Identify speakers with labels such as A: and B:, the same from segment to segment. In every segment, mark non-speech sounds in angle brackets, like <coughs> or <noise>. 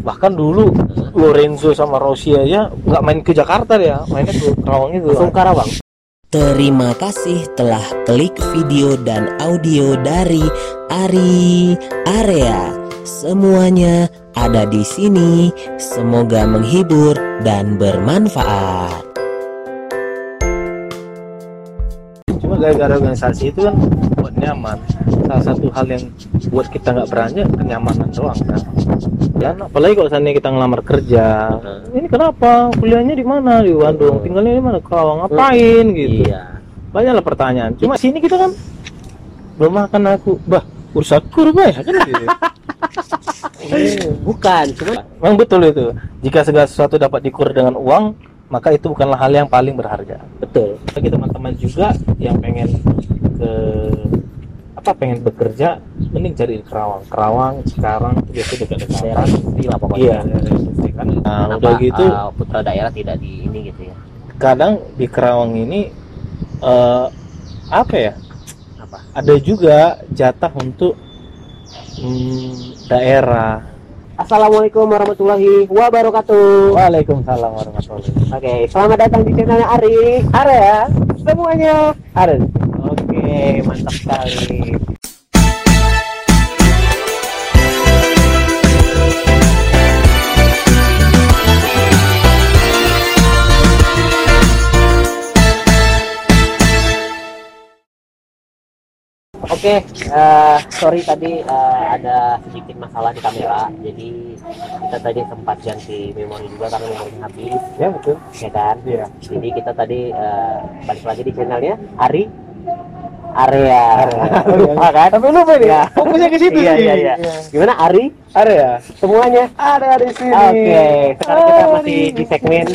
A: bahkan dulu Lorenzo sama Rossi aja nggak main ke Jakarta ya mainnya ke Kerawang itu
B: Langsung Karawang.
C: Terima kasih telah klik video dan audio dari Ari Area. Semuanya ada di sini. Semoga menghibur dan bermanfaat.
A: Gara-gara organisasi itu kan buat nyaman. Salah satu hal yang buat kita nggak berani kenyamanan doang kan? Dan apalagi kalau seandainya kita ngelamar kerja ini kenapa? Kuliahnya di mana? Di Bandung. Tinggalnya di mana? Kerawang. Ngapain? Gitu.
B: Iya.
A: banyaklah pertanyaan. Cuma sini kita kan belum makan aku. Bah urus aku bah ya kan? Gitu.
B: Bukan, cuma
A: memang betul itu. Jika segala sesuatu dapat dikur dengan uang maka itu bukanlah hal yang paling berharga
B: betul.
A: bagi teman-teman juga yang pengen ke apa pengen bekerja mending cari di Kerawang Kerawang Cikarang itu biasa dekat-dekat
B: Daerah industri lah pokoknya.
A: iya daerah kan nah
B: Kenapa,
A: udah gitu
B: uh, putra daerah tidak di ini gitu ya?
A: kadang di Kerawang ini eh, apa ya
B: Apa?
A: ada juga jatah untuk hmm, daerah
B: Assalamualaikum warahmatullahi wabarakatuh.
A: Waalaikumsalam warahmatullahi
B: Oke, selamat datang di channelnya Ari.
A: area
B: Semuanya
A: ada
B: Oke, mantap sekali. Oke, eh, sorry tadi eh, ada sedikit masalah di kamera, jadi kita tadi sempat ganti memori juga karena memorinya habis,
A: ya betul
B: ya kan?
A: iya
B: Jadi kita tadi eh, balik lagi di channelnya Ari Area. <laughs> Lupa kan?
A: tapi lupa nih
B: Ya.
A: fokusnya ke situ
B: Iya
A: sih
B: iya iya. Gimana Ari?
A: area
B: Semuanya?
A: ada di sini
B: Oke, sekarang kita masih di segmen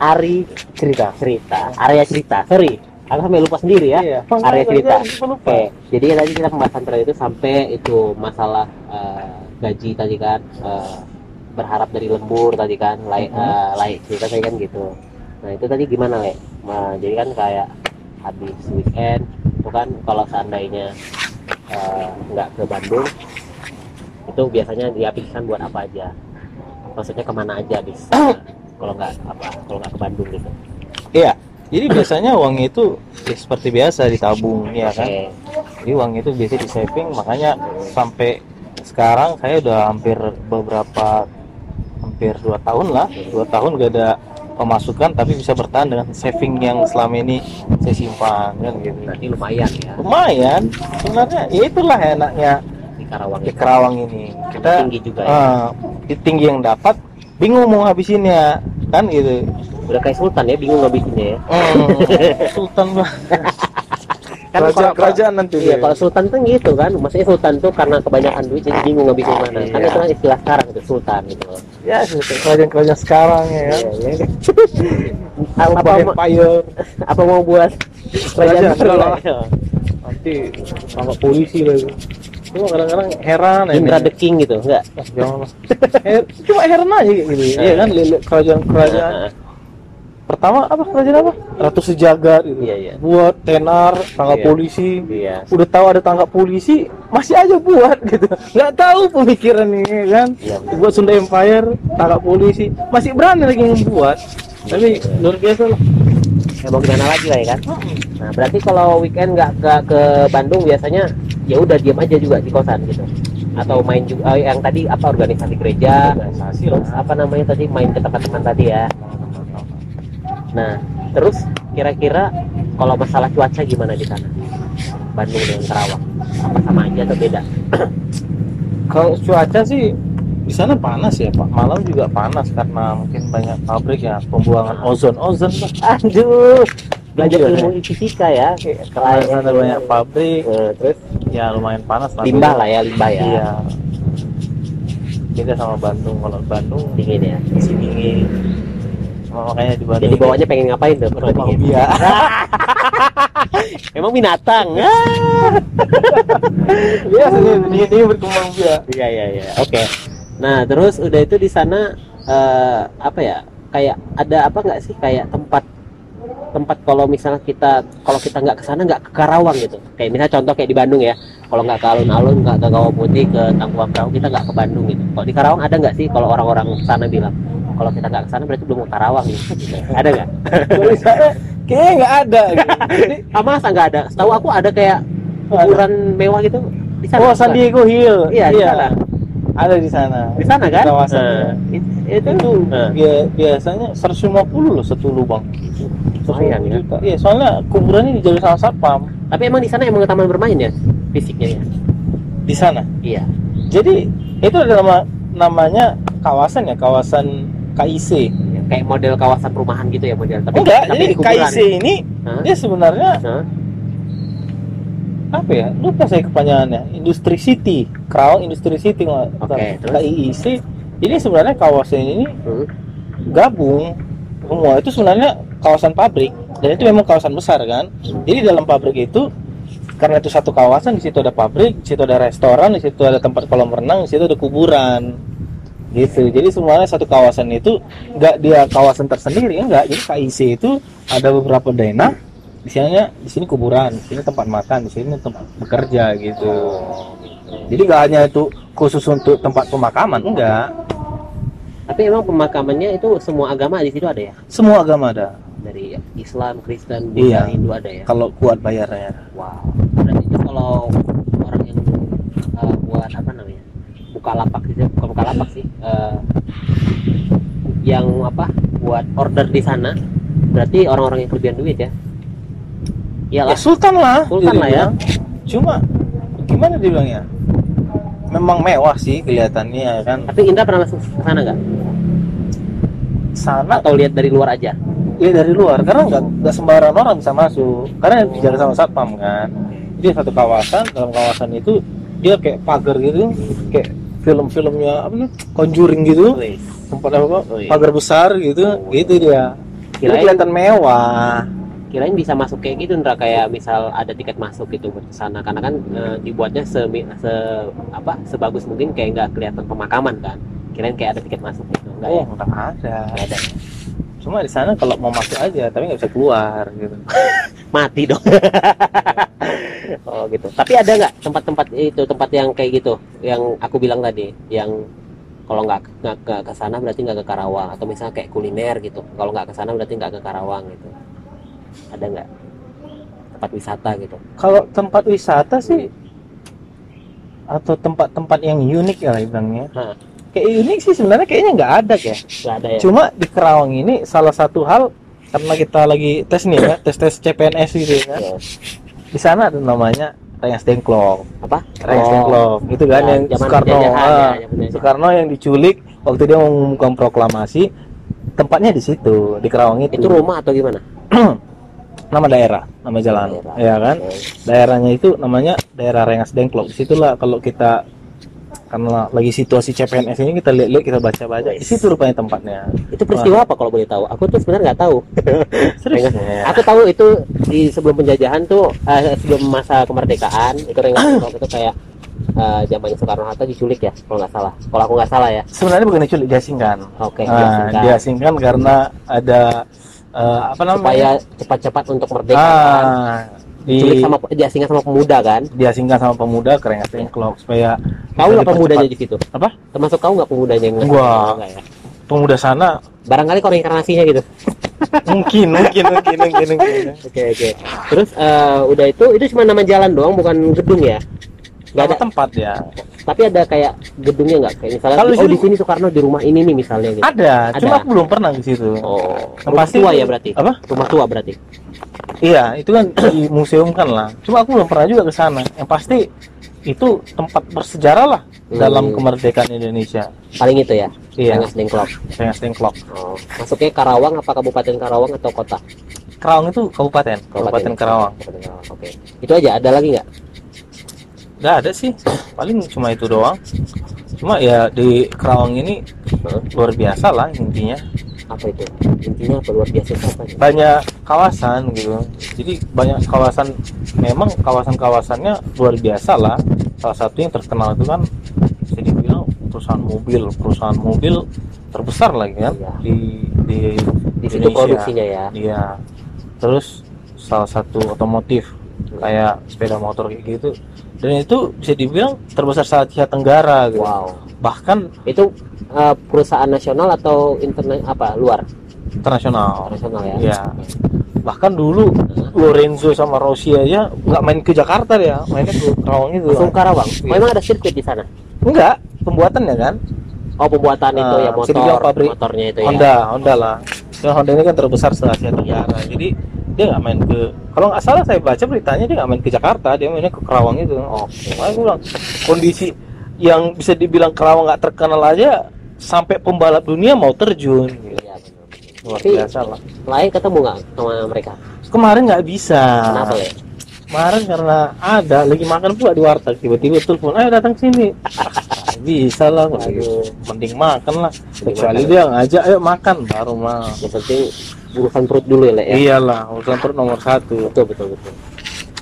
B: Ari cerita cerita area cerita. Sorry, aku sampai lupa sendiri ya.
A: Iya.
B: Area cerita.
A: Lupa, lupa.
B: Oke, jadi tadi kita pembahasan terakhir itu sampai itu masalah eh, gaji tadi kan eh, berharap dari lembur tadi kan laik
A: Mhm.
B: eh, laik cerita tadi kan gitu. Nah itu tadi gimana le? Nah, jadi kan kayak habis weekend itu kan kalau seandainya nggak ke Bandung itu biasanya dihabiskan buat apa aja? Maksudnya ke mana aja bisa? <coughs> kalau nggak apa? Kalau nggak ke Bandung gitu?
A: Iya. Jadi biasanya uang itu ya seperti biasa ditabung ya kan. Jadi uang itu biasa di saving makanya sampai sekarang saya udah hampir beberapa hampir dua tahun lah dua tahun gak ada pemasukan tapi bisa bertahan dengan saving yang selama ini saya simpan kan gitu
B: Berarti lumayan ya
A: lumayan sebenarnya ya itulah enaknya
B: di Karawang
A: di
B: itu.
A: Kerawang ini kita
B: tinggi juga ya.
A: di tinggi yang dapat bingung mau ngabisinnya kan gitu
B: Udah kayak Sultan ya, bingung ngabisinnya ya.
A: Hmm, <laughs> Sultan lah
B: Kan
A: kerajaan,
B: kalau-
A: kerajaan nanti
B: Iya, kalau Sultan tuh gitu kan. Maksudnya Sultan tuh karena kebanyakan duit jadi bingung ngabisin mana. Kan
A: Iya.
B: itu kan istilah sekarang itu Sultan gitu.
A: ya kerajaan-kerajaan sekarang ya kan
B: Iya, iya. <laughs>
A: apa,
B: apa,
A: empire <laughs>
B: apa mau buat
A: Kerajaan,
B: lagi?
A: nanti tangkap polisi lagi cuma kadang-kadang heran ya
B: Indra
A: ini.
B: the King gitu, enggak?
A: Ah, jangan cuma heran aja gitu iya kan lihat kerajaan-kerajaan
B: Nah,
A: pertama apa kerajaan apa ratu sejagat gitu
B: Iya, iya.
A: buat tenar tangkap
B: Iya.
A: polisi
B: Iya.
A: udah tahu ada tangkap polisi masih aja buat gitu nggak tahu pemikiran ini kan
B: Iya,
A: buat Sunda Empire tangkap polisi masih berani lagi membuat tapi luar biasa lah
B: Ya mau gimana lagi lah ya kan? Nah, berarti kalau weekend nggak ke, ke Bandung biasanya ya udah diam aja juga di kosan gitu. Atau main juga eh, yang tadi apa organisasi gereja,
A: Organisasi
B: terus apa namanya tadi main ke tempat teman tadi ya. Nah, terus kira-kira kalau masalah cuaca gimana di sana? Bandung dengan Karawang. Apa sama aja atau beda? <clears throat>
A: kalau cuaca sih di sana panas ya pak malam juga panas karena mungkin banyak pabrik ya pembuangan ozon ozon <laughs>
B: Aduh, belajar
A: Iya,
B: ilmu fisika ya.
A: karena sana banyak pabrik
B: Eh, terus
A: ya lumayan panas lah
B: limbah lah ya, limbah ya.
A: iya beda sama Bandung kalau Bandung
B: Dingin ya.
A: masih dingin Cuma makanya di
B: Jadi bawahnya pengen ngapain tuh? <laughs> Emang binatang. <laughs> <laughs>
A: iya dingin dingin berkembang biak
B: Iya iya iya. Oke. Nah terus udah itu di sana eh, apa ya? Kayak ada apa nggak sih kayak tempat tempat kalau misalnya kita kalau kita nggak ke sana nggak ke Karawang gitu. Kayak misalnya contoh kayak di Bandung ya. kalau nggak ke alun-alun nggak ke Kawah Putih ke Tangkuban Perahu kita nggak ke Bandung gitu kalau di Karawang ada nggak sih kalau orang-orang sana bilang kalau kita nggak ke sana berarti belum Karawang gitu <laughs> ada nggak?
A: Kayaknya nggak ada gitu. Jadi, <laughs>
B: ah masa nggak ada? Setahu aku ada kayak kuburan mewah gitu. Di sana
A: oh San Diego Hill.
B: Iya, di sana.
A: ada di sana.
B: Di sana kan?
A: Kawasan.
B: Eh, it- itu?
A: Itu
B: Eh.
A: bia- biasanya 150 loh satu lubang.
B: Lumayan,
A: 150
B: ya.
A: juta. Iya, soalnya kuburannya dijaga sama satpam
B: tapi emang di sana emang taman bermain ya fisiknya ya?
A: Di sana.
B: iya.
A: Jadi itu adalah nama, namanya kawasan ya, kawasan KIC.
B: Ya, kayak model kawasan perumahan gitu ya model tapi
A: Enggak,
B: tapi
A: jadi. KIC ini
B: Hah?
A: dia sebenarnya
B: Hah?
A: apa ya? Lupa saya kepanjangannya. Industri City, Crown Industry City nggak?
B: Terus?
A: KIIC. Jadi sebenarnya kawasan ini
B: Hmm.
A: gabung semua itu sebenarnya kawasan pabrik dan itu memang kawasan besar kan. Jadi dalam pabrik itu karena itu satu kawasan di situ ada pabrik, di situ ada restoran, di situ ada tempat kolam renang, di situ ada kuburan. Gitu. Jadi semuanya satu kawasan itu nggak dia kawasan tersendiri enggak. Jadi KIC itu ada beberapa daerah di sini di sini kuburan, di sini tempat makan, di sini tempat bekerja gitu. Jadi nggak hanya itu khusus untuk tempat pemakaman, enggak.
B: tapi emang pemakamannya itu semua agama di situ ada ya
A: Semua agama ada.
B: dari Islam Kristen Buddha
A: Iya.
B: Hindu ada ya
A: Kalau kuat bayarnya.
B: wow berarti itu kalau orang yang uh, buat apa namanya buka lapak gitu bukan buka lapak sih uh, yang apa buat order di sana berarti orang-orang yang kelebihan duit ya
A: Ya
B: iyalah
A: sultan lah.
B: Sultan lah ya.
A: Cuma gimana dibilangnya? Memang mewah sih kelihatannya ya kan.
B: tapi Indra pernah masuk ke sana nggak
A: Sana
B: atau lihat dari luar aja
A: ya dari luar karena nggak nggak sembarang orang bisa masuk karena dijaga sama satpam kan. Jadi satu kawasan dalam kawasan itu dia kayak pagar gitu kayak film-filmnya apa nih Conjuring gitu. Tempat apa
B: Wih.
A: pagar besar gitu. Gitu dia.
B: Kirain-
A: kelihatan mewah.
B: kirain bisa masuk kayak gitu Indra kayak misal ada tiket masuk gitu buat ke sana. Karena kan eh, dibuatnya se, se apa sebagus mungkin kayak nggak kelihatan pemakaman kan. Kirain kayak ada tiket masuk gitu. Enggak
A: oh
B: ya?
A: nggak ada.
B: Nggak ada
A: cuma di sana kalau mau masuk aja tapi nggak bisa keluar gitu. <laughs>
B: Mati dong. <laughs> Oh gitu. Tapi ada nggak tempat-tempat itu tempat yang kayak gitu yang aku bilang tadi yang kalau nggak nggak ke ke sana berarti nggak ke Karawang atau misalnya kayak kuliner gitu. Kalau nggak ke sana berarti nggak ke Karawang gitu. Ada nggak tempat wisata gitu?
A: Kalau tempat wisata sih atau tempat-tempat yang unik ya bilangnya
B: Hah.
A: Kayak unik sih sebenarnya kayaknya nggak ada ya
B: nggak ada ya?
A: Cuma di Kerawang ini salah satu hal karena kita lagi tes nih ya tes tes CPNS gitu ya. Di sana ada namanya Rengas Dengklok.
B: Apa?
A: Rengas
B: Oh,
A: Dengklok. Itu kan
B: ya,
A: yang Soekarno.
B: penjajahan,
A: ah,
B: ya.
A: Soekarno yang diculik waktu dia mengumumkan proklamasi tempatnya di situ di Kerawang itu.
B: Itu rumah atau gimana? <clears throat>
A: Nama daerah nama jalan.
B: Daerah.
A: ya kan? Daerahnya itu namanya daerah Rengas Dengklok. Di situlah kalau kita karena lagi situasi CPNS ini kita lihat-lihat kita baca-baca. Di situ rupanya tempatnya.
B: Itu peristiwa apa kalau boleh tahu? Aku tuh sebenarnya nggak tahu. <laughs>
A: Serius?
B: Aku tahu itu di sebelum penjajahan tuh eh, sebelum masa kemerdekaan itu Rengas itu <coughs> kayak eh, zamannya Soekarno Hatta diculik ya kalau nggak salah. Kalau aku nggak salah ya.
A: Sebenarnya bukan diculik diasingkan.
B: Oke
A: nah,
B: diasingkan.
A: diasingkan karena ada eh, apa namanya?
B: Supaya cepat-cepat untuk merdeka. Kan. Diculik
A: di
B: sama diasingkan sama pemuda kan
A: diasingkan sama pemuda ke Rengas Dengklok supaya
B: tahu nggak pemudanya di situ
A: Apa?
B: termasuk kau nggak pemudanya yang. Nggak ya?
A: pemuda sana
B: barangkali kalau inkarnasinya gitu <laughs>
A: mungkin mungkin mungkin mungkin, mungkin.
B: oke oke terus eh, udah itu itu cuma nama jalan doang bukan gedung ya nggak ada
A: tempat ya
B: tapi ada kayak gedungnya nggak kayak misalnya
A: Kalau di
B: oh di sini Soekarno di rumah ini nih misalnya gitu
A: ada,
B: Ada.
A: cuma aku belum pernah ke situ
B: oh
A: pasti
B: tua
A: itu-
B: ya berarti
A: apa
B: rumah tua berarti
A: Iya, itu kan di museum kan lah. Cuma aku belum pernah juga ke sana. Yang pasti itu tempat bersejarah lah
B: Hmm.
A: dalam kemerdekaan Indonesia.
B: paling itu ya
A: Iya,
B: Rengas Dengklok
A: Rengas Dengklok.
B: oh. masuknya Karawang apa Kabupaten Karawang atau kota
A: Kerawang itu kabupaten, kabupaten.
B: Kabupaten Karawang oke itu aja ada lagi nggak
A: Nggak ada sih, paling cuma itu doang. Cuma ya di Kerawang ini luar biasa lah intinya.
B: apa itu intinya apa luar biasa itu apa
A: Banyak kawasan gitu. Jadi banyak kawasan, memang kawasan-kawasannya luar biasa lah. Salah satu yang terkenal itu kan bisa dibilang perusahaan mobil, perusahaan mobil terbesar lagi kan
B: Iya.
A: di di
B: di situ
A: Indonesia.
B: produksinya ya
A: Iya. Terus salah satu otomotif kayak sepeda motor kayak gitu dan itu bisa dibilang terbesar se Asia Tenggara gitu.
B: wow.
A: Bahkan
B: itu eh, perusahaan nasional atau internet apa luar?
A: Internasional.
B: Nasional ya.
A: Ya bahkan dulu Lorenzo sama Rossi aja nggak main ke Jakarta ya mainnya ke Kerawang itu.
B: Langsung Karawang.
A: Iya.
B: memang ada sirkuit di sana?
A: Enggak pembuatannya kan.
B: Oh pembuatan itu
A: Ah,
B: ya
A: dibilang
B: motor
A: pabrik
B: motornya itu ya.
A: Honda Honda lah. Ya Honda ini kan terbesar se Asia Tenggara. Jadi dia nggak main ke kalau nggak salah saya baca beritanya dia nggak main ke Jakarta dia mainnya ke Kerawang itu.
B: Oke
A: makanya gue bilang kondisi yang bisa dibilang Kerawang nggak terkenal aja sampai pembalap dunia mau terjun. Gitu.
B: iya
A: luar
B: Tapi-
A: biasa lah.
B: Lain ketemu nggak sama mereka?
A: Kemarin nggak bisa.
B: Kenapa ya
A: kemarin karena ada lagi makan pula di warteg tiba-tiba telepon ayo datang sini. <laughs> Bisa lah
B: Aduh.
A: mending makan lah. Kecuali dia ngajak ayo makan. Baru mah.
B: Yang penting urusan perut dulu ya le ya?
A: Iyalah urusan perut nomor satu.
B: Betul betul betul.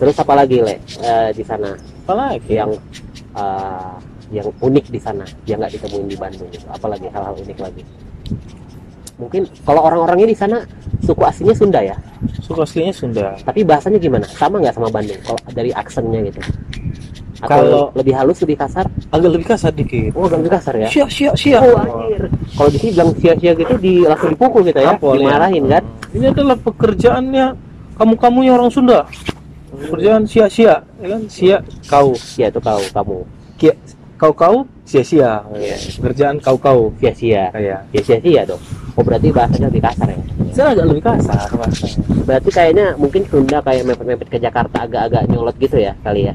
B: Terus apa lagi le Eh, di sana?
A: Apalagi
B: yang eh, yang unik di sana yang nggak ditemuin di Bandung gitu. Apalagi hal-hal unik lagi? Mungkin kalau orang-orangnya di sana suku aslinya Sunda ya?
A: Suku aslinya Sunda.
B: Tapi bahasanya gimana? Sama nggak sama Bandung? Kalau dari aksennya gitu atau
A: Kalau-
B: lebih halus lebih kasar?
A: Agak lebih kasar dikit.
B: Oh agak lebih kasar ya?
A: Siap siap siap
B: oh anjir. Kalau di sini bilang sia-sia gitu di langsung dipukul gitu ya?
A: Tampol, ya.
B: dimarahin kan?
A: Ini adalah pekerjaannya kamu kamunya orang Sunda. Pekerjaan sia-sia ya kan? Sia kau.
B: Sia itu kau kamu.
A: Kia, kau kau sia-sia.
B: Iya.
A: pekerjaan kau kau
B: sia-sia.
A: Kayak
B: ya sia-sia dong. Oh berarti bahasanya lebih kasar ya?
A: Saya agak lebih kasar bahasanya.
B: berarti kayaknya mungkin Sunda kayak mepet-mepet ke Jakarta agak-agak nyolot gitu ya kali ya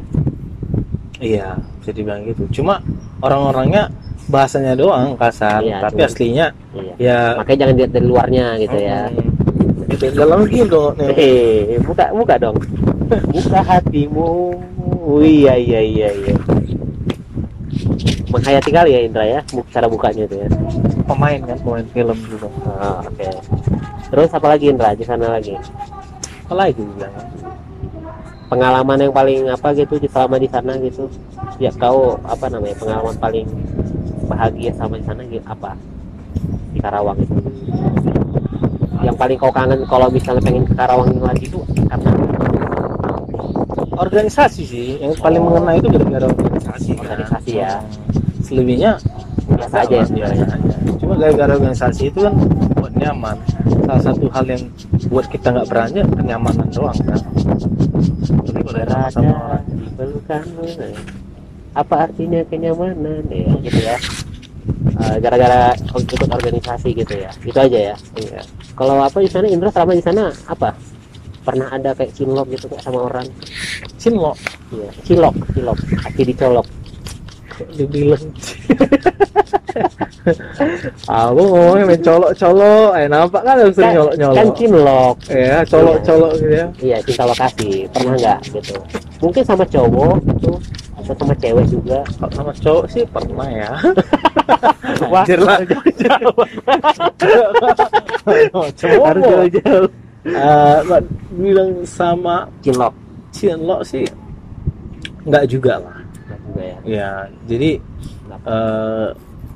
A: iya bisa dibilang gitu. Cuma orang-orangnya bahasanya doang kasar
B: Iya,
A: tapi
B: cuma-
A: aslinya
B: iya.
A: ya
B: makanya jangan lihat dari luarnya gitu ya.
A: Mm, gitu dalam gitu dong
B: eh buka buka dong. <laughs> Buka hatimu. Oh, iya iya iya iya. Menghayati kali ya Indra ya cara bukanya itu ya.
A: Pemain kan pemain film juga.
B: Ah, oke. Terus apa lagi Indra? Di sana lagi?
A: Apalagi bilang
B: pengalaman yang paling apa gitu di selama di sana gitu ya kau apa namanya pengalaman paling bahagia sama di sana gitu apa di Karawang itu yang paling kau kangen kalau misalnya pengen ke Karawang lagi itu karena
A: organisasi sih yang paling mengena itu gara-gara organisasi kan.
B: Organisasi ya.
A: selebihnya
B: biasa aja ya sebenarnya
A: aja. cuma gara-gara organisasi itu kan buat nyaman salah satu hal yang buat kita nggak berani kenyamanan doang kan Tapi kalau ada sama-sama
B: berada
A: orang.
B: Di pelukan apa artinya kenyamanan ya gitu ya? Eh, gara-gara ikut organisasi gitu ya. Itu aja ya.
A: Iya.
B: kalau apa di sana Indra selama di sana apa? Pernah ada kayak cinlok gitu kayak sama orang?
A: Cinlo
B: iya cilok cilok kaki dicolok
A: dibilang aku ngomongnya main colok-colok. Eh nampak kan harus
B: kan,
A: nyolok-nyolok?
B: kan cinlok.
A: Ya colok-colok gitu ya.
B: Iya cinta lokasi pernah nggak gitu? Mungkin sama cowok gitu. Atau sama cewek juga.
A: Kalau sama cowok sih? Pernah ya. <laughs>
B: Wah,
A: Anjir lah. Cowok
B: harus jauh-jauh.
A: Eh, Mbak bilang sama
B: cinlok.
A: Cinlo sih nggak juga lah
B: juga ya.
A: Ya jadi
B: Kenapa?
A: eh,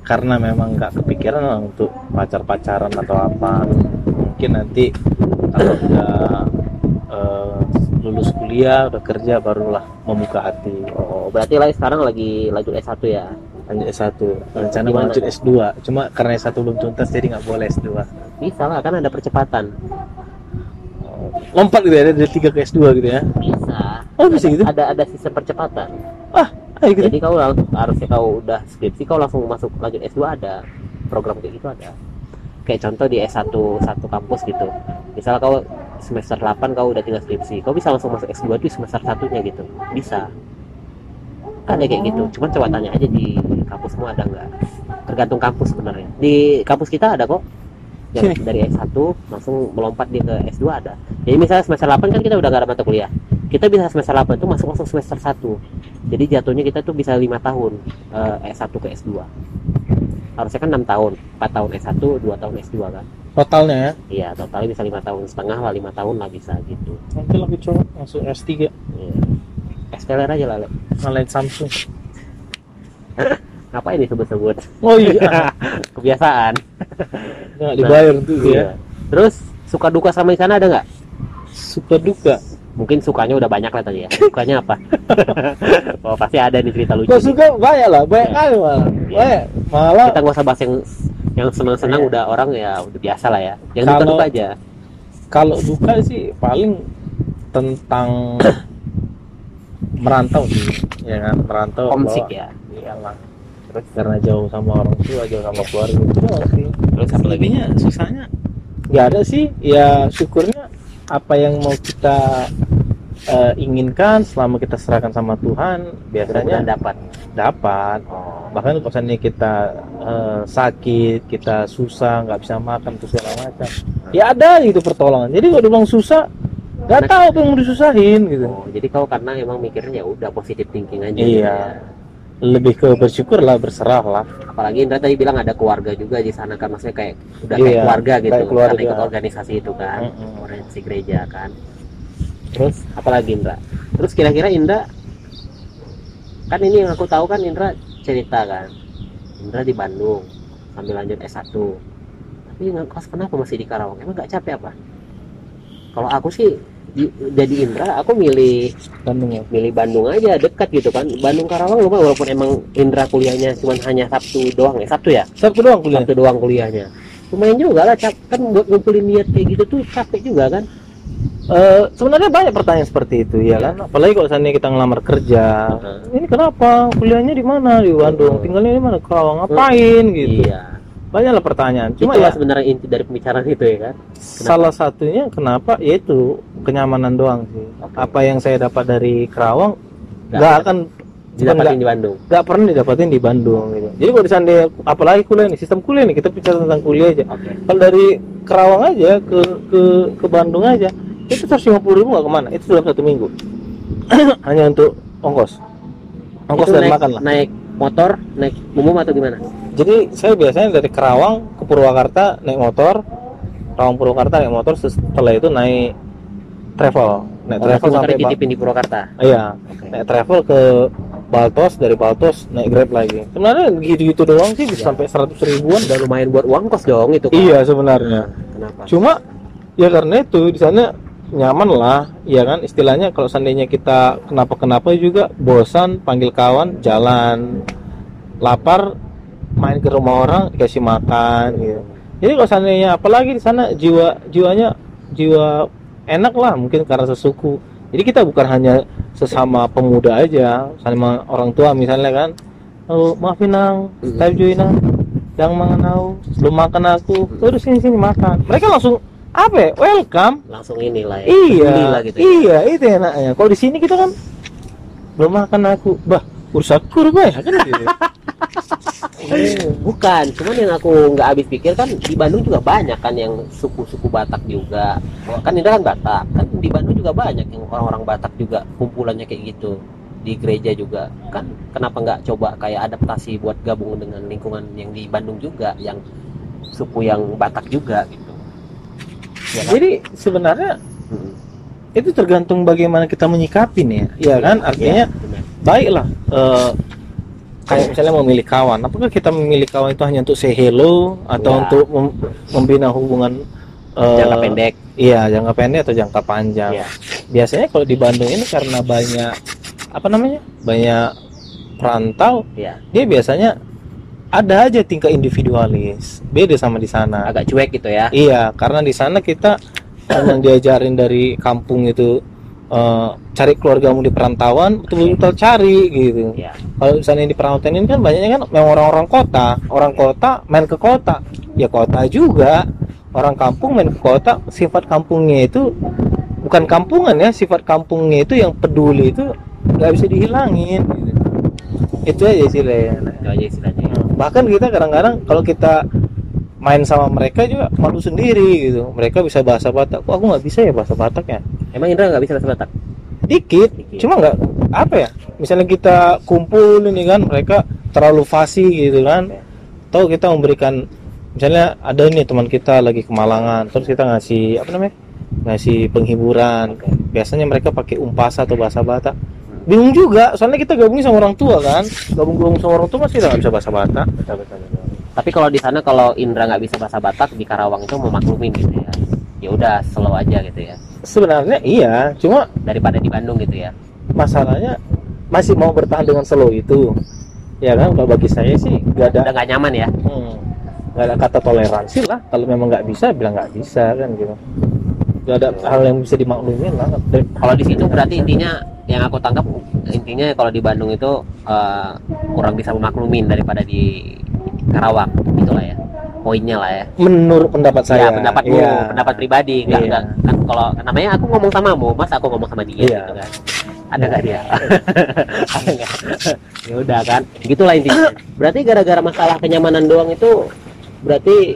A: karena memang nggak kepikiran lah untuk pacar-pacaran atau apa mungkin nanti kalau udah eh, lulus kuliah udah kerja barulah membuka hati.
B: Oh berarti lah sekarang lagi lanjut S1 ya?
A: Lanjut S1 rencana
B: Gimana?
A: lanjut S2 cuma karena S1 belum tuntas jadi nggak boleh S2
B: bisa lah kan ada percepatan.
A: Lompat gitu ya dari 3 ke S2 gitu ya?
B: Bisa.
A: Oh, bisa gitu?
B: ada ada sistem percepatan
A: ayo gitu.
B: Jadi kau langsung harusnya kau udah skripsi kau langsung masuk lanjut S2 ada. Program kayak gitu ada. Kayak contoh di S1 satu kampus gitu. Misal kau semester 8 kau udah tinggal skripsi kau bisa langsung masuk S2 di semester satunya gitu. Bisa. Ada kayak gitu. Cuman coba tanya aja di kampusmu ada nggak? Tergantung kampus sebenarnya. Di kampus kita ada kok. Yang <laughs> dari S1 langsung melompat dia ke S2 ada. Jadi misalnya semester 8 kan kita udah gak ada mata kuliah kita bisa semester 8 itu masuk langsung semester 1 jadi jatuhnya kita tuh bisa lima tahun eh, S1 ke S2 harusnya kan 6 tahun 4 tahun S1 2 tahun S2 kan.
A: Totalnya ya?
B: Iya totalnya bisa lima tahun setengah lah lima tahun lah bisa gitu.
A: Nanti lagi coba masuk S3
B: iya. SPLR aja lah Le.
A: ngalahin Samsung.
B: Ngapain disebut-sebut
A: oh iya. <laughs>
B: Kebiasaan.
A: Nggak dibayar untuk itu ya?
B: Iya. terus suka duka sama di sana ada nggak?
A: Suka duka
B: mungkin sukanya udah banyak lah tadi ya <laughs> sukanya apa <laughs> oh pasti ada nih cerita lucu
A: Gak suka banyak lah, banyak
B: Iya.
A: kali malah.
B: Iya.
A: Banyak. Malah
B: kita nggak usah bahas yang yang senang-senang
A: Iya.
B: udah orang ya udah biasa lah ya yang
A: Kalau-
B: duka-duka aja
A: kalau duka sih paling tentang <coughs> merantau sih, ya kan merantau.
B: homesick
A: bawa-
B: ya
A: Iyalah. Terus karena jauh sama orang tua, jauh sama keluarga itu doang sih.
B: terus apa lagi
A: Lebihnya susahnya nggak ada sih. Ya syukurnya apa yang mau kita eh, inginkan selama kita serahkan sama Tuhan biasanya
B: dapat
A: dapat.
B: oh.
A: Bahkan kalau seandainya kita eh, sakit, kita susah, nggak bisa makan terus segala macam, ya ada gitu pertolongan. Jadi kalau dibilang susah, nggak tahu apa yang mau disusahin gitu.
B: Oh, jadi kau karena emang mikirnya ya udah positif thinking aja
A: Iya.
B: gitu ya.
A: Lebih ke bersyukur lah, berserah lah.
B: apalagi Indra tadi bilang ada keluarga juga di sana kan maksudnya kayak udah
A: Iya,
B: kayak keluarga gitu
A: kayak keluarga.
B: karena ikut organisasi itu kan
A: Mm-mm.
B: organisasi gereja kan terus apalagi Indra? Terus kira-kira Indra kan ini yang aku tahu kan Indra cerita kan Indra di Bandung sambil lanjut S1 tapi ngekos kenapa masih di Karawang? Emang nggak capek apa? Kalau aku sih di- jadi Indra aku milih
A: Bandung ya.
B: milih Bandung aja dekat gitu kan. Bandung Karawang lumayan walaupun emang Indra kuliahnya cuma hanya Sabtu doang ya Sabtu ya?
A: Sabtu doang kuliah.
B: Sabtu doang kuliahnya. Lumayan juga lah cap kan buat ngumpulin niat kayak gitu tuh capek juga kan
A: Eh, sebenarnya banyak pertanyaan seperti itu ya kan? Apalagi kalau seandainya kita ngelamar kerja.
B: Heeh.
A: ini kenapa? Kuliahnya di mana? Di Bandung.
B: Heeh.
A: tinggalnya di mana? Kerawang ngapain gitu.
B: Iya.
A: Banyaklah pertanyaan. Cuma
B: itulah
A: ya
B: sebenarnya inti dari pembicaraan itu ya kan?
A: Salah satunya kenapa? Yaitu kenyamanan doang sih.
B: Oke.
A: apa yang saya dapat dari Kerawang
B: Nggak
A: akan
B: didapatin di Bandung.
A: nggak pernah didapatin di Bandung gitu. Jadi kalau di seandainya apalagi kuliah nih sistem kuliah nih kita bicara tentang kuliah aja.
B: Oke.
A: Kalau dari Kerawang aja ke ke ke Bandung aja itu 150 ribu nggak ke mana? Itu dalam satu minggu. <coughs> Hanya untuk ongkos. Ongkos
B: itu
A: dan
B: naik,
A: makan lah.
B: naik motor naik umum atau gimana?
A: Jadi saya biasanya dari Kerawang ke Purwakarta naik motor Kerawang Purwakarta naik motor setelah itu naik travel. Naik
B: oh,
A: travel sampai
B: dititipin di Purwakarta?
A: Iya.
B: Oke.
A: Naik travel ke Baltos dari Baltos naik Grab lagi. Sebenarnya gitu-gitu doang sih bisa
B: Ya.
A: sampai 100 ribuan.
B: Udah lumayan buat uang kos dong itu kan
A: iya sebenarnya.
B: Kenapa?
A: Cuma ya karena itu di sana nyaman lah ya kan? Istilahnya kalau seandainya kita kenapa kenapa juga bosan panggil kawan jalan. Lapar main ke rumah orang dikasih makan gitu. Jadi kalau seandainya apalagi di sana jiwa jiwanya jiwa enak lah mungkin karena sesuku. Jadi kita bukan hanya sesama pemuda aja sama orang tua misalnya kan. Oh maafin nang tapi join nang yang mangan aku belum makan aku. Terus sini sini makan. Mereka langsung apa? Ya welcome.
B: Langsung inilah ya.
A: Iya
B: lah gitu ya.
A: iya itu enaknya. Kalau di sini kita kan belum makan aku. Bah ursakur bah kan? Gitu <laughs>
B: Bukan, cuman yang aku nggak habis pikir kan di Bandung juga banyak kan yang suku-suku Batak juga. Kan Indra kan Batak, kan di Bandung juga banyak yang orang-orang Batak juga kumpulannya kayak gitu. Di gereja juga. Kan kenapa nggak coba kayak adaptasi buat gabung dengan lingkungan yang di Bandung juga yang suku yang Batak juga gitu ya kan?
A: jadi sebenarnya
B: Hmm.
A: itu tergantung bagaimana kita menyikapi nih ya kan artinya
B: Iya, benar.
A: baiklah eh, kayak misalnya memilih kawan apakah kita memilih kawan itu hanya untuk say hello atau
B: Ya.
A: untuk mem- membina hubungan eh,
B: jangka pendek
A: iya jangka pendek atau jangka panjang
B: Iya.
A: biasanya kalau di Bandung ini karena banyak apa namanya banyak perantau
B: ya
A: dia biasanya ada aja tingkah individualis. Beda sama di sana.
B: Agak cuek gitu ya.
A: Iya karena di sana kita memang diajarin dari kampung itu eh, cari keluargamu di perantauan betul-betul cari gitu.
B: Ya
A: kalau misalnya di perantauan ini kan banyaknya kan memang orang-orang kota. Orang kota main ke kota. Ya kota juga. Orang kampung main ke kota sifat kampungnya itu bukan kampungan ya sifat kampungnya itu yang peduli itu nggak bisa dihilangin gitu. itu aja sih Le.
B: itu aja istilahnya
A: bahkan kita kadang-kadang kalau kita main sama mereka juga malu sendiri gitu. Mereka bisa bahasa Batak. Kok aku nggak bisa ya bahasa Batak ya?
B: Emang Indra nggak bisa bahasa Batak?
A: Dikit.
B: Dikit.
A: cuma nggak apa ya? Misalnya kita kumpul ini kan mereka terlalu fasih gitu kan. Tahu kita memberikan misalnya ada nih teman kita lagi kemalangan terus kita ngasih apa namanya? Ngasih penghiburan. Biasanya mereka pakai umpasa atau bahasa Batak bingung juga soalnya kita gabungin sama orang tua kan? Gabung-gabung sama orang tua masih nggak bisa bahasa Batak
B: Tapi kalau di sana kalau Indra nggak bisa bahasa Batak di Karawang itu memaklumin gitu ya. Ya udah slow aja gitu ya.
A: sebenarnya iya cuma
B: daripada di Bandung gitu ya.
A: masalahnya masih mau bertahan dengan slow itu. Ya kan kalau bagi saya sih nggak ada
B: nggak nyaman ya?
A: Hmm, nggak ada kata toleransi lah. Kalau memang nggak bisa bilang nggak bisa kan gitu. Nggak ada hal yang bisa dimaklumin lah.
B: Kalau di situ berarti intinya yang aku tangkap intinya kalau di Bandung itu eh, kurang bisa memaklumin daripada di Karawang itulah ya poinnya lah ya.
A: Menurut pendapat saya.
B: ya pendapatmu
A: Iya.
B: pendapat pribadi nggak
A: Iya.
B: nggak kan kalau namanya aku ngomong samamu mas aku ngomong sama dia
A: Iya.
B: gitu kan? Ada nggak dia? <laughs> Ada nggak? Ya udah kan gitulah intinya. Berarti gara-gara masalah kenyamanan doang itu berarti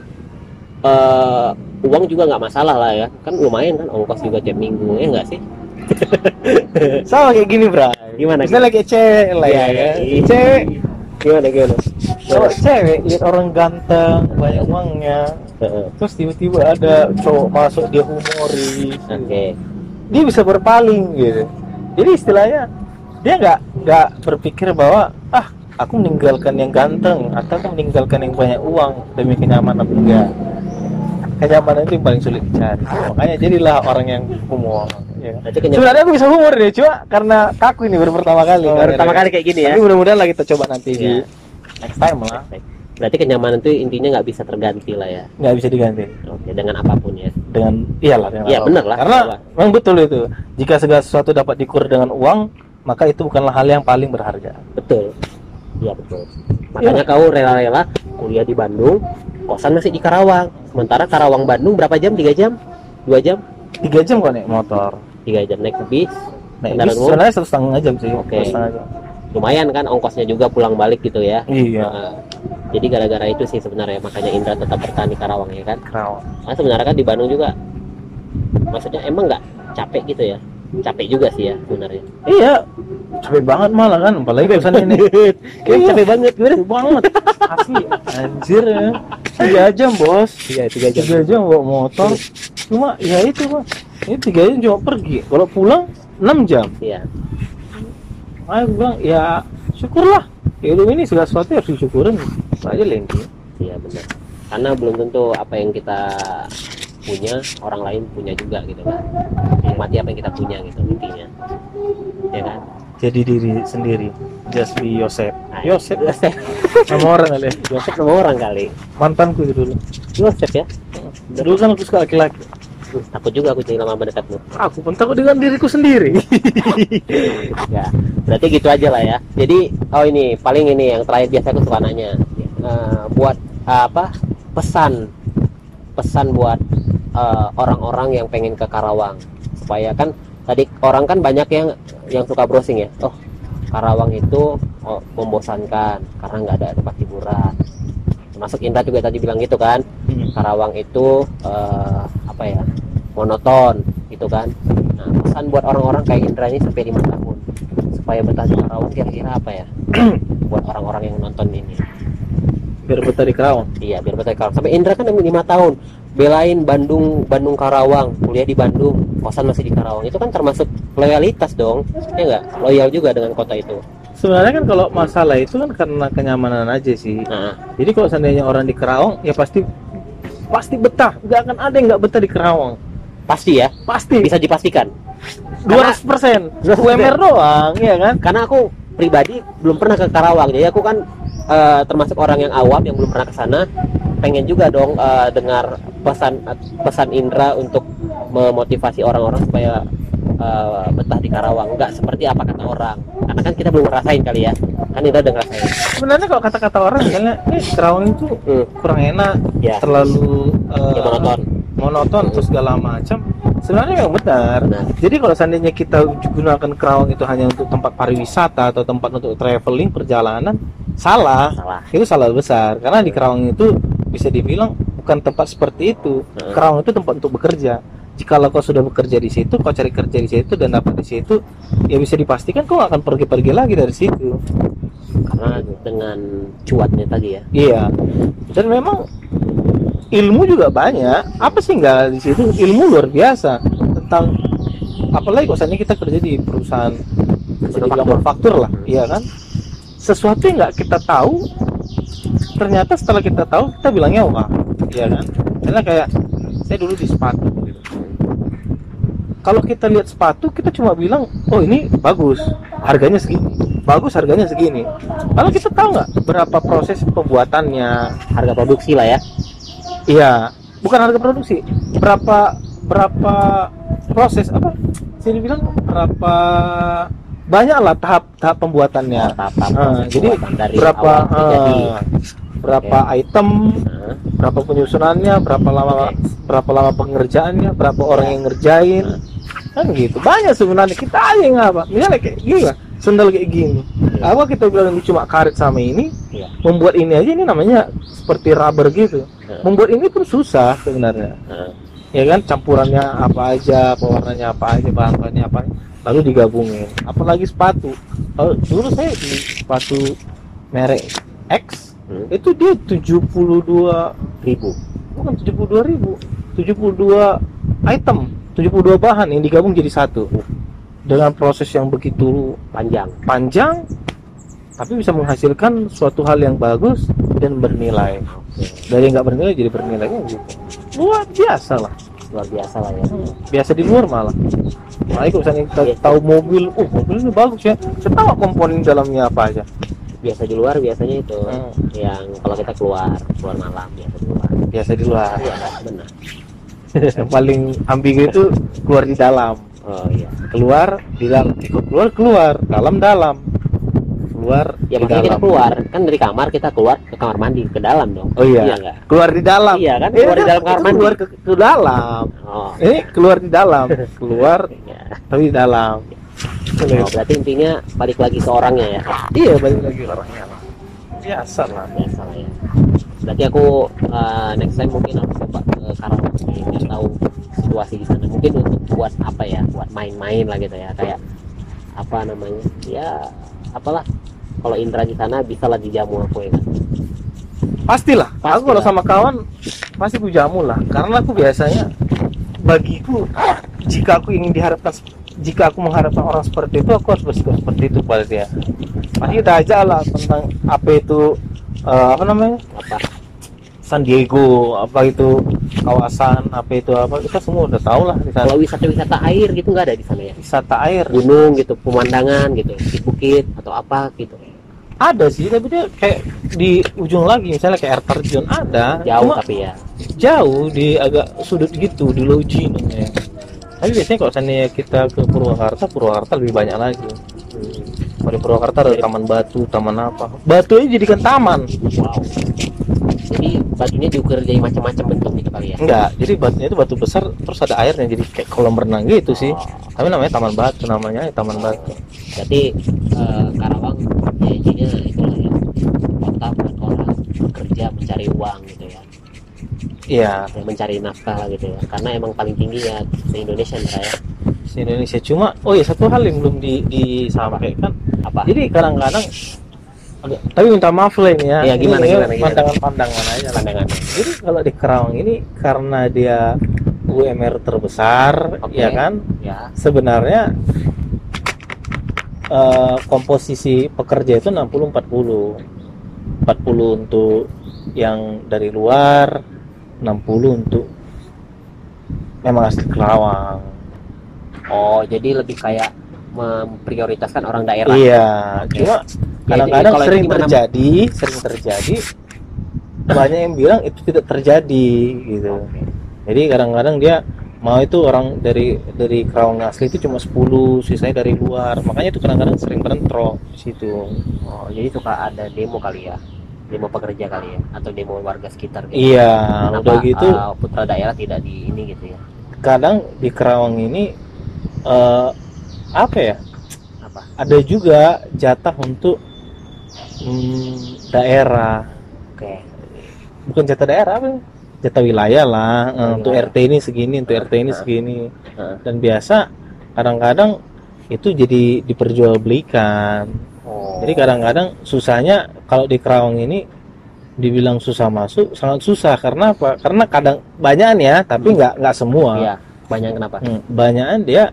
B: eh, uang juga nggak masalah lah ya. Kan lumayan kan ongkos juga tiap minggu ya nggak sih <laughs>
A: sama kayak gini bro.
B: Gimana,
A: misalnya kayak cewek lah ya,
B: iya.
A: cewek.
B: Gimana gimana?
A: Kalau cewek lihat orang ganteng banyak uangnya. Terus tiba-tiba ada cowok masuk dia humoris
B: oke.
A: Dia bisa berpaling gitu. Jadi istilahnya dia nggak nggak berpikir bahwa ah aku meninggalkan yang ganteng atau aku meninggalkan yang banyak uang demi kenyamanan. Enggak kenyamanan itu yang paling sulit dicari. Makanya jadilah orang yang humor ya.
B: kenyamanan
A: sebenarnya aku bisa humor deh cuma karena kaku ini baru pertama kali
B: baru pertama kali kayak gini ya?
A: Tapi mudah-mudahan lah kita coba nanti di
B: Iya.
A: next time lah.
B: Berarti kenyamanan itu intinya nggak bisa terganti lah ya?
A: Nggak bisa diganti.
B: Oke dengan apa pun ya.
A: Dengan iyalah dengan
B: Iya, benar lah.
A: karena
B: Benar.
A: memang betul itu. Jika segala sesuatu dapat dikur dengan uang maka itu bukanlah hal yang paling berharga.
B: Betul iya betul. Makanya kau rela-rela kuliah di Bandung kosan masih di Karawang. Sementara Karawang Bandung berapa jam? Tiga jam? Dua jam?
A: Tiga jam kok naik motor.
B: Tiga jam. Naik bis?
A: Naik bis sebenarnya satu setengah jam sih
B: Oke.
A: jam.
B: lumayan kan ongkosnya juga pulang balik gitu ya?
A: Iya.
B: Heeh. jadi gara-gara itu sih sebenarnya makanya Indra tetap bertahan di Karawang ya kan?
A: Kerawang.
B: Nah, sebenarnya kan di Bandung juga maksudnya emang nggak capek gitu ya capek juga sih ya sebenarnya.
A: Iya capek banget malah kan apalagi pesan ini.
B: Kayak <laughs> capek banget gimana
A: capek banget. Asli anjir ya. Tiga jam bos.
B: Iya tiga jam.
A: Tiga jam bawa motor. Cuma ya itu bang. Ini tiga jam cuma pergi. Kalau pulang enam jam.
B: Iya.
A: Gue bilang ya syukurlah. Hidup ini segala sesuatu harus disyukurin. Aja intinya
B: iya benar karena belum tentu apa yang kita punya orang lain punya juga gitu kan. Nikmati apa yang kita punya gitu intinya. Ya kan?
A: Jadi diri sendiri just be yourself.
B: Nah,
A: Yosef
B: Yosef
A: sama orang kali. <laughs>
B: Yosef sama orang kali.
A: Mantanku itu dulu.
B: Yosef ya?
A: Dulu kan aku suka laki-laki.
B: Uh, takut juga aku jadi lama mendekatmu.
A: Aku pun takut dengan diriku sendiri. <laughs>
B: Ya berarti gitu aja lah ya. Jadi oh ini paling ini yang terakhir biasa aku suka nanya. Eh, buat eh, apa? Pesan. Pesan buat eh, orang-orang yang pengen ke Karawang. Supaya kan tadi orang kan banyak yang yang suka browsing ya. Oh Karawang itu oh, membosankan karena nggak ada tempat hiburan. Termasuk Indra juga tadi bilang gitu kan. Karawang itu eh, apa ya monoton gitu kan. Nah pesan buat orang-orang kayak Indra ini sampai lima tahun. Supaya betah di Karawang kira-kira apa ya? <clears throat> Buat orang-orang yang nonton ini.
A: Biar betah di Kerawang
B: iya biar betah di Karawang. Sampai Indra kan lima tahun belain Bandung Bandung Karawang. Kuliah di Bandung kosan masih di Karawang. Itu kan termasuk loyalitas dong ya nggak? Loyal juga dengan kota itu.
A: Sebenarnya kan kalau masalah itu kan karena kenyamanan aja sih.
B: Nah
A: jadi kalau seandainya orang di Kerawang ya pasti pasti betah. Nggak akan ada yang nggak betah di Kerawang
B: pasti ya?
A: Pasti.
B: Bisa dipastikan?
A: 200 persen.
B: 200%.
A: UMR doang ya kan?
B: Karena aku pribadi belum pernah ke Karawang. Jadi aku kan eh, termasuk orang yang awam yang belum pernah ke sana pengen juga dong eh, dengar pesan pesan Indra untuk memotivasi orang-orang supaya eh, betah di Karawang. Nggak seperti apa kata orang. Karena kan kita belum ngerasain kali ya. Kan Indra udah ngerasain.
A: Sebenarnya kalau kata-kata orang misalnya eh Kerawang itu
B: hmm,
A: kurang enak.
B: Ya.
A: Terlalu eh,
B: ya monoton.
A: monoton terus segala macam. Sebenarnya memang benar.
B: Benar.
A: jadi kalau seandainya kita gunakan Kerawang itu hanya untuk tempat pariwisata atau tempat untuk traveling perjalanan salah.
B: Salah.
A: Itu salah besar. Karena di Kerawang itu bisa dibilang bukan tempat seperti itu.
B: Heeh.
A: Kerawang itu tempat untuk bekerja. Jikalau kau sudah bekerja di situ kau cari kerja di situ dan dapat di situ ya bisa dipastikan kau akan pergi-pergi lagi dari situ.
B: Karena dengan cuatnya tadi ya.
A: Iya. Dan memang ilmu juga banyak. Apa sih nggak di situ? Ilmu luar biasa tentang apalagi kok saatnya kita kerja di perusahaan bisa dibilang manufaktur. lah. Iya kan sesuatu yang nggak kita tahu ternyata setelah kita tahu kita bilangnya wah iya kan? Karena kayak saya dulu di sepatu gitu. Kalau kita lihat sepatu kita cuma bilang oh ini bagus harganya segini bagus harganya segini. Kalau kita tahu nggak berapa proses pembuatannya
B: harga produksi lah ya.
A: Iya bukan harga produksi berapa berapa proses apa sini bilang berapa banyak lah tahap tahap pembuatannya.
B: Oh, tahap-tahap
A: Ah,
B: proses
A: jadi
B: pembuatan dari
A: berapa
B: awal sampai jadi
A: ah, berapa item
B: Nah,
A: berapa penyusunannya berapa lama berapa lama pengerjaannya berapa orang yang ngerjain. Kan gitu. Banyak sebenarnya. Kita aja yang apa? Misalnya kayak gini lah. Sendal kayak gini. Apa kita bilang cuma karet sama ini?
B: Iya.
A: membuat ini aja ini namanya seperti rubber gitu.
B: Heeh.
A: membuat ini pun susah sebenarnya.
B: Heeh.
A: ya kan? Campurannya apa aja pewarnanya apa aja bahan bahannya apa lalu digabungin. Apalagi sepatu. Kalau dulu saya beli sepatu merek X
B: Hmm.
A: itu dia 72
B: ribu.
A: Bukan 72 ribu 72 item 72 bahan yang digabung jadi satu. Dengan proses yang begitu
B: panjang.
A: panjang tapi bisa menghasilkan suatu hal yang bagus dan bernilai. Dari nggak bernilai jadi bernilai gitu. Luar biasa lah
B: luar biasa lah ya
A: biasa di luar malah Makanya kalau misalnya kita
B: Iya.
A: tahu mobil, oh mobil ini bagus ya. Saya tahu komponen dalamnya apa aja.
B: biasa di luar biasanya itu
A: Hmm.
B: yang kalau kita keluar keluar malam biasa di luar
A: Biasa di luar.
B: kan benar <laughs>
A: yang paling ambigu itu keluar di dalam.
B: oh iya
A: Keluar di dalam, ikut keluar keluar, dalam dalam. Keluar
B: ya
A: di
B: makanya kita
A: dalam.
B: keluar kan dari kamar kita keluar ke kamar mandi ke dalam dong
A: Oh iya.
B: iya
A: Keluar di dalam.
B: Iya kan,
A: Eh,
B: keluar di dalam kamar mandi.
A: Keluar ke, ke dalam.
B: oh
A: Ini keluar di dalam, <laughs> keluar
B: iya.
A: tapi di dalam.
B: oh berarti intinya balik lagi ke orangnya ya
A: Iya, balik lagi orangnya. Biasa lah.
B: biasa lah ya berarti aku uh, next time mungkin aku coba ke nih biar tahu situasi di sana mungkin untuk buat apa ya buat main-main lah gitu ya kayak apa namanya ya apalah kalau Indra di sana bisa lah dijamu aku ya kan?
A: Pastilah. Aku kalau sama kawan pasti ku jamu lah. Karena aku biasanya bagiku jika aku ingin diharapkan jika aku mengharapkan orang seperti itu aku harus bersikap seperti itu pada dia. Pasti kita aja lah tentang apa itu eh, apa namanya?
B: Apa?
A: San Diego apa itu kawasan apa itu apa kita semua udah tahu lah di sana.
B: Kalau wisata-wisata air gitu nggak ada di sana ya?
A: Wisata air.
B: Gunung gitu pemandangan gitu bukit-bukit atau apa gitu
A: ada sih tapi dia kayak di ujung lagi misalnya kayak air terjun ada
B: jauh
A: cuma
B: tapi ya.
A: jauh di agak sudut gitu di Loji namanya tapi biasanya kalau seandainya kita ke Purwakarta Purwakarta lebih banyak lagi. Kalau di Purwakarta ada taman batu taman apa. Batunya jadikan taman.
B: Wow batunya diukur jadi macam-macam bentuk gitu kali ya
A: enggak jadi batunya itu batu besar terus ada airnya jadi kayak kolam renang gitu sih
B: Oh.
A: tapi namanya taman batu namanya ya taman batu
B: Jadi eh, Karawang ya intinya itulah ya kota buat orang bekerja mencari uang gitu ya,
A: iya
B: ya mencari nafkah lah gitu ya. Karena emang paling tinggi ya se Indonesia ya.
A: di Indonesia cuma oh ya satu hal yang belum di, disampaikan
B: Apa?
A: jadi kadang-kadang Tapi minta maaf lah ini ya
B: Iya, gimana,
A: Ini
B: gimana, gimana?
A: pandangan-pandangan aja lah
B: Pandangannya.
A: Jadi kalau di Kerawang ini karena dia UMR terbesar,
B: Oke.
A: ya kan?
B: Ya.
A: Sebenarnya eh, komposisi pekerja itu 60 40. 40 untuk yang dari luar, 60 untuk memang asli Kerawang.
B: Oh, jadi lebih kayak memprioritaskan orang daerah.
A: Iya,
B: Oke.
A: cuma kadang-kadang
B: kalau itu
A: sering terjadi, sering terjadi banyak yang bilang itu tidak terjadi gitu.
B: Oke.
A: Jadi kadang-kadang dia mau itu orang dari dari Kerawang asli itu cuma 10, sisanya dari luar. Makanya itu kadang-kadang sering bentrok di situ.
B: Oh, jadi suka ada demo kali ya. Demo pekerja kali ya atau demo warga sekitar gitu.
A: Iya,
B: Kenapa,
A: udah gitu
B: eh, putra daerah tidak di ini gitu ya.
A: kadang di Kerawang ini eh, apa ya?
B: Apa?
A: Ada juga jatah untuk hmm, daerah.
B: Oke.
A: Bukan jatah daerah apa? Jatah wilayah lah. Eh,
B: Oh,
A: untuk
B: wilayah.
A: RT ini segini, untuk RT ini segini. Dan biasa kadang-kadang itu jadi diperjualbelikan.
B: Oh.
A: Jadi kadang-kadang susahnya kalau di Kerawang ini dibilang susah masuk sangat susah karena apa? Karena kadang banyakan ya, tapi
B: Hmm.
A: nggak nggak semua.
B: Iya, banyak kenapa?
A: Hmm, banyakan dia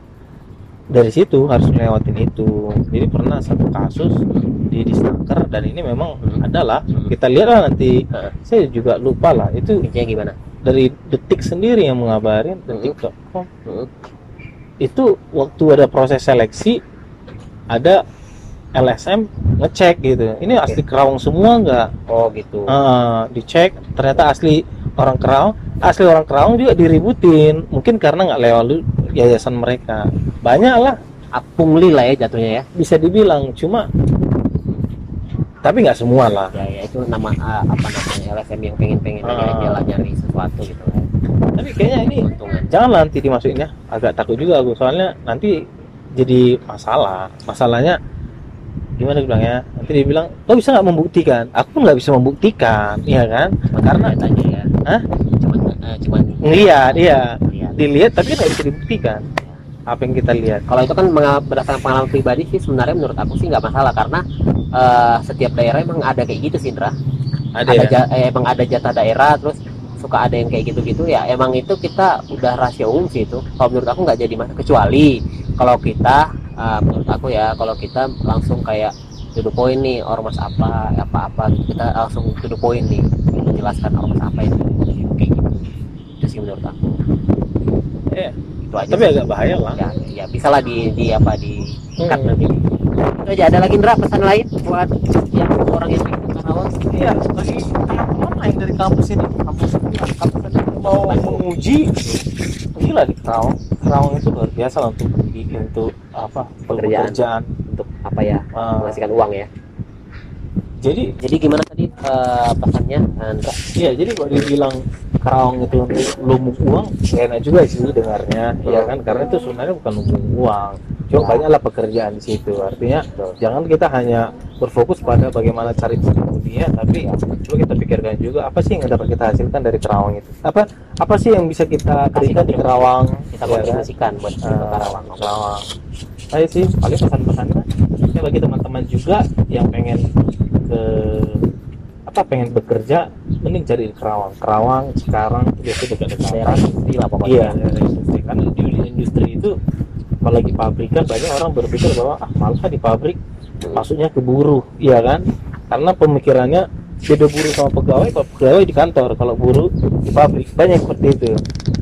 A: dari situ harus melewatin itu. Jadi pernah satu kasus di Disnaker dan ini memang
B: Hmm.
A: adalah
B: Hmm.
A: kita lihat lah nanti.
B: Heeh.
A: Saya juga lupa lah itu
B: Intinya gimana?
A: dari detik sendiri yang mengabarin
B: Hmm.
A: detik.com
B: Heeh.
A: itu waktu ada proses seleksi ada LSM ngecek gitu ini
B: Oke.
A: asli Kerawang semua nggak
B: oh gitu
A: Eh, dicek ternyata asli orang Kerawang asli orang Kerawang juga diributin mungkin karena nggak lewat yayasan mereka banyak lah.
B: Ah, pungli lah ya jatuhnya ya.
A: Bisa dibilang cuma tapi nggak semua lah.
B: Ya, ya itu nama ah, apa namanya LSM yang pengen pengen
A: Ah.
B: jalan nyari sesuatu gitu
A: tapi kayaknya ini
B: untungan
A: jangan nanti dimasukin ya agak takut juga aku soalnya nanti jadi masalah. Masalahnya gimana bilangnya? Nanti dia bilang lo bisa nggak membuktikan? Aku nggak bisa membuktikan iya kan? Karena
B: lihat aja ya.
A: Hah?
B: cuman eh, cuman
A: ngeliat iya.
B: Lihat
A: dilihat tapi nggak bisa dibuktikan apa yang kita lihat.
B: Kalau itu kan berdasarkan pengalaman pribadi sih sebenarnya menurut aku sih nggak masalah karena eh, setiap daerah emang ada kayak gitu sih Indra.
A: Ada,
B: ada
A: ya?
B: eh, emang ada jatah daerah terus suka ada yang kayak gitu-gitu ya emang itu kita udah rahasia umum sih itu. Kalau menurut aku nggak jadi masalah kecuali kalau kita eh, menurut aku ya kalau kita langsung kayak the point nih ormas apa apa apa kita langsung the point nih menjelaskan ormas apa itu kayak gitu. Itu sih menurut aku.
A: Iya.
B: Itu aja
A: tapi
B: sih.
A: agak bahaya lah
B: ya ya bisa lah di di apa di cut
A: Hmm.
B: nanti. Itu aja. Ada lagi Indra pesan lain buat yang orang yang pengen ke Karawang
A: iya bagi teman-teman lain dari kampus ini. Kampus kampus ini. Mau menguji? Gila di Kerawang Kerawang itu luar biasa lah untuk di- untuk apa
B: Pekerjaan.
A: pekerjaan.
B: Untuk apa ya?
A: Ah,
B: menghasilkan uang ya.
A: Jadi
B: jadi gimana tadi eh, pesannya Andra?
A: Iya, jadi kalau dibilang Kerawang itu lumbung uang, enak juga sih dengarnya, ya kan? Karena itu sebenarnya bukan lumbung uang. Cuma
B: Ya.
A: banyaklah pekerjaan di situ. Artinya jangan kita hanya berfokus pada bagaimana cari dunia, tapi coba kita pikirkan juga apa sih yang dapat kita hasilkan dari Kerawang itu? Apa apa sih yang bisa kita berikan di Kerawang?
B: kita
A: ya
B: kontribusikan buat untuk Karawang
A: Kerawang. Saya sih paling pesan-pesannya ya bagi teman-teman juga yang pengen ke apa pengen bekerja mending cari di Kerawang. Kerawang sekarang biasa dekat-dekat
B: daerah industri lah pokoknya
A: Iya, daerah industri. Karena di industri itu apalagi pabrikan banyak orang berpikir bahwa ah malah di pabrik masuknya ke buruh, iya kan? Karena pemikirannya beda buruh sama pegawai, kalau pegawai di kantor, kalau buruh di pabrik banyak seperti itu.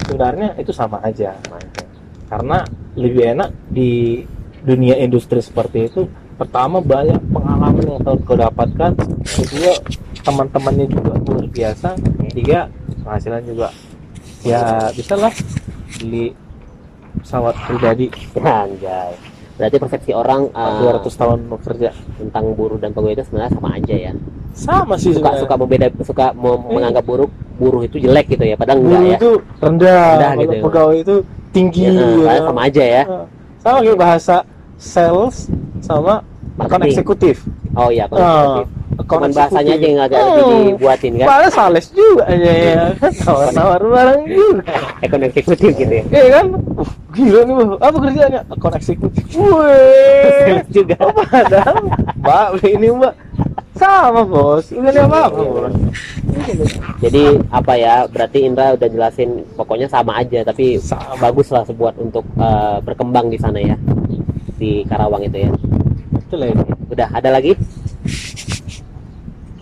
A: Sebenarnya itu sama aja. Karena lebih enak di dunia industri seperti itu. Pertama banyak pengalaman yang kau dapatkan. Kedua teman-temannya juga luar biasa. Tiga penghasilan juga ya bisa lah beli pesawat pribadi
B: anjay berarti persepsi orang eh,
A: 200 tahun bekerja
B: tentang buruh dan pegawai itu sebenarnya sama aja ya
A: sama sih
B: suka
A: sebenarnya.
B: suka membeda suka mau
A: Eh.
B: menganggap buruh buruh itu jelek gitu ya padahal enggak
A: buruh
B: ya
A: itu rendah,
B: Rendah gitu ya.
A: pegawai itu tinggi
B: Ya, eh,
A: ya.
B: sama aja ya
A: sama kayak bahasa sales sama
B: Marketing.
A: eksekutif
B: oh iya
A: Ah,
B: konsekutif cuman bahasanya aja yang agak lebih
A: Hmm.
B: dibuatin kan?
A: Padahal sales juga aja ya Tawar-tawar barang juga. <laughs>
B: Ekon eksekutif gitu ya?
A: Iya kan? Uh, gila nih Bang. Apa kerjaannya? Account eksekutif Wih.
B: Sales juga.
A: Oh, padahal Mbak ini mbak. Sama bos. Udah ada apa-apa
B: Iya,
A: bos?
B: Jadi apa ya berarti Indra udah jelasin pokoknya sama aja tapi
A: Sama.
B: bagus lah sebuat untuk eh, berkembang di sana ya. Di Karawang itu ya.
A: Itu ini
B: udah ada lagi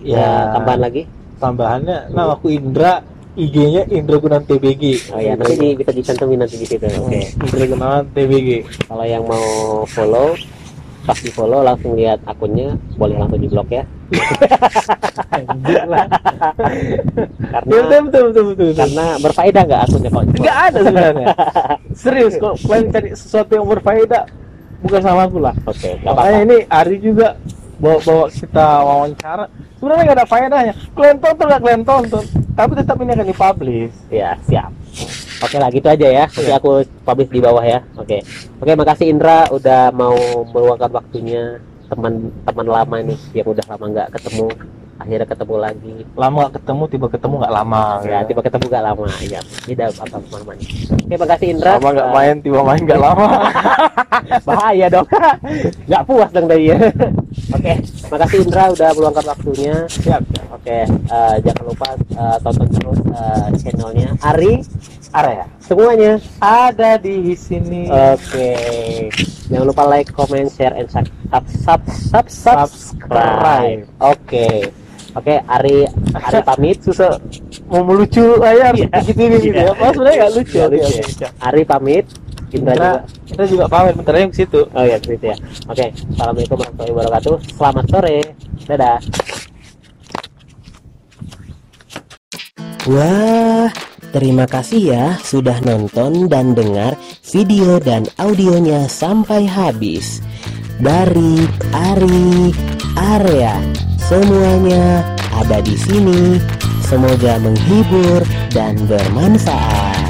B: ya tambahan lagi.
A: Tambahannya Nah aku Indra IG-nya Indra Gunan TBG
B: oh ya nanti di- bisa dicantumin nanti di situ. Oke.
A: Indra Gunawan TBG
B: kalau yang mau follow pas di follow langsung lihat akunnya. Boleh langsung di blok ya. <laughs> Karena
A: Betul betul betul betul,
B: karena berfaedah nggak akunnya kok?
A: Nggak ada sebenarnya. <laughs> Serius kok Kalian cari sesuatu yang berfaedah Bukan sama aku lah.
B: Oke apa-apa.
A: ini Ari juga bawa bawa kita wawancara. Sebenarnya nggak ada faedahnya. Kalian tonton nggak kalian tonton tapi tetap ini akan dipublish.
B: Ya siap. Oke lah gitu aja ya. Nanti
A: Iya.
B: aku publish di bawah ya. Oke. Oke makasih Indra udah mau meluangkan waktunya. Teman-teman lama nih yang udah lama nggak ketemu akhirnya ketemu lagi.
A: Lama nggak ketemu tiba ketemu nggak lama
B: ya tiba ketemu gak lama. Ya beda apa teman-teman oke makasih Indra.
A: Lama nggak main tiba main nggak lama. <laughs>
B: Bahaya dong. <laughs> Nggak puas dong dari ya <laughs> oke makasih Indra udah meluangkan waktunya.
A: Siap.
B: Oke eh, jangan lupa eh, tonton terus eh, channelnya. Ari?
A: Area
B: semuanya.
A: Ada di sini.
B: Oke. Jangan lupa like comment share and sub sub sub, sub subscribe.
A: Subscribe.
B: Oke oke Ari Ari pamit.
A: Susah. Mau melucu aja harus
B: Iya.
A: begitu ini gitu
B: Iya.
A: ya. Pas sebenarnya nggak lucu
B: Nggak
A: Oke,
B: lucu ya. Ari pamit.
D: Indra
A: Indra,
D: juga.
A: kita juga pamit bentar lagi ke situ.
D: oh iya gitu ya. Oke assalamualaikum warahmatullahi wabarakatuh. Selamat sore. Dadah.
B: Wah, terima kasih ya sudah nonton dan dengar video dan audionya sampai habis. Dari Ari Area, semuanya ada di sini. Semoga menghibur dan bermanfaat.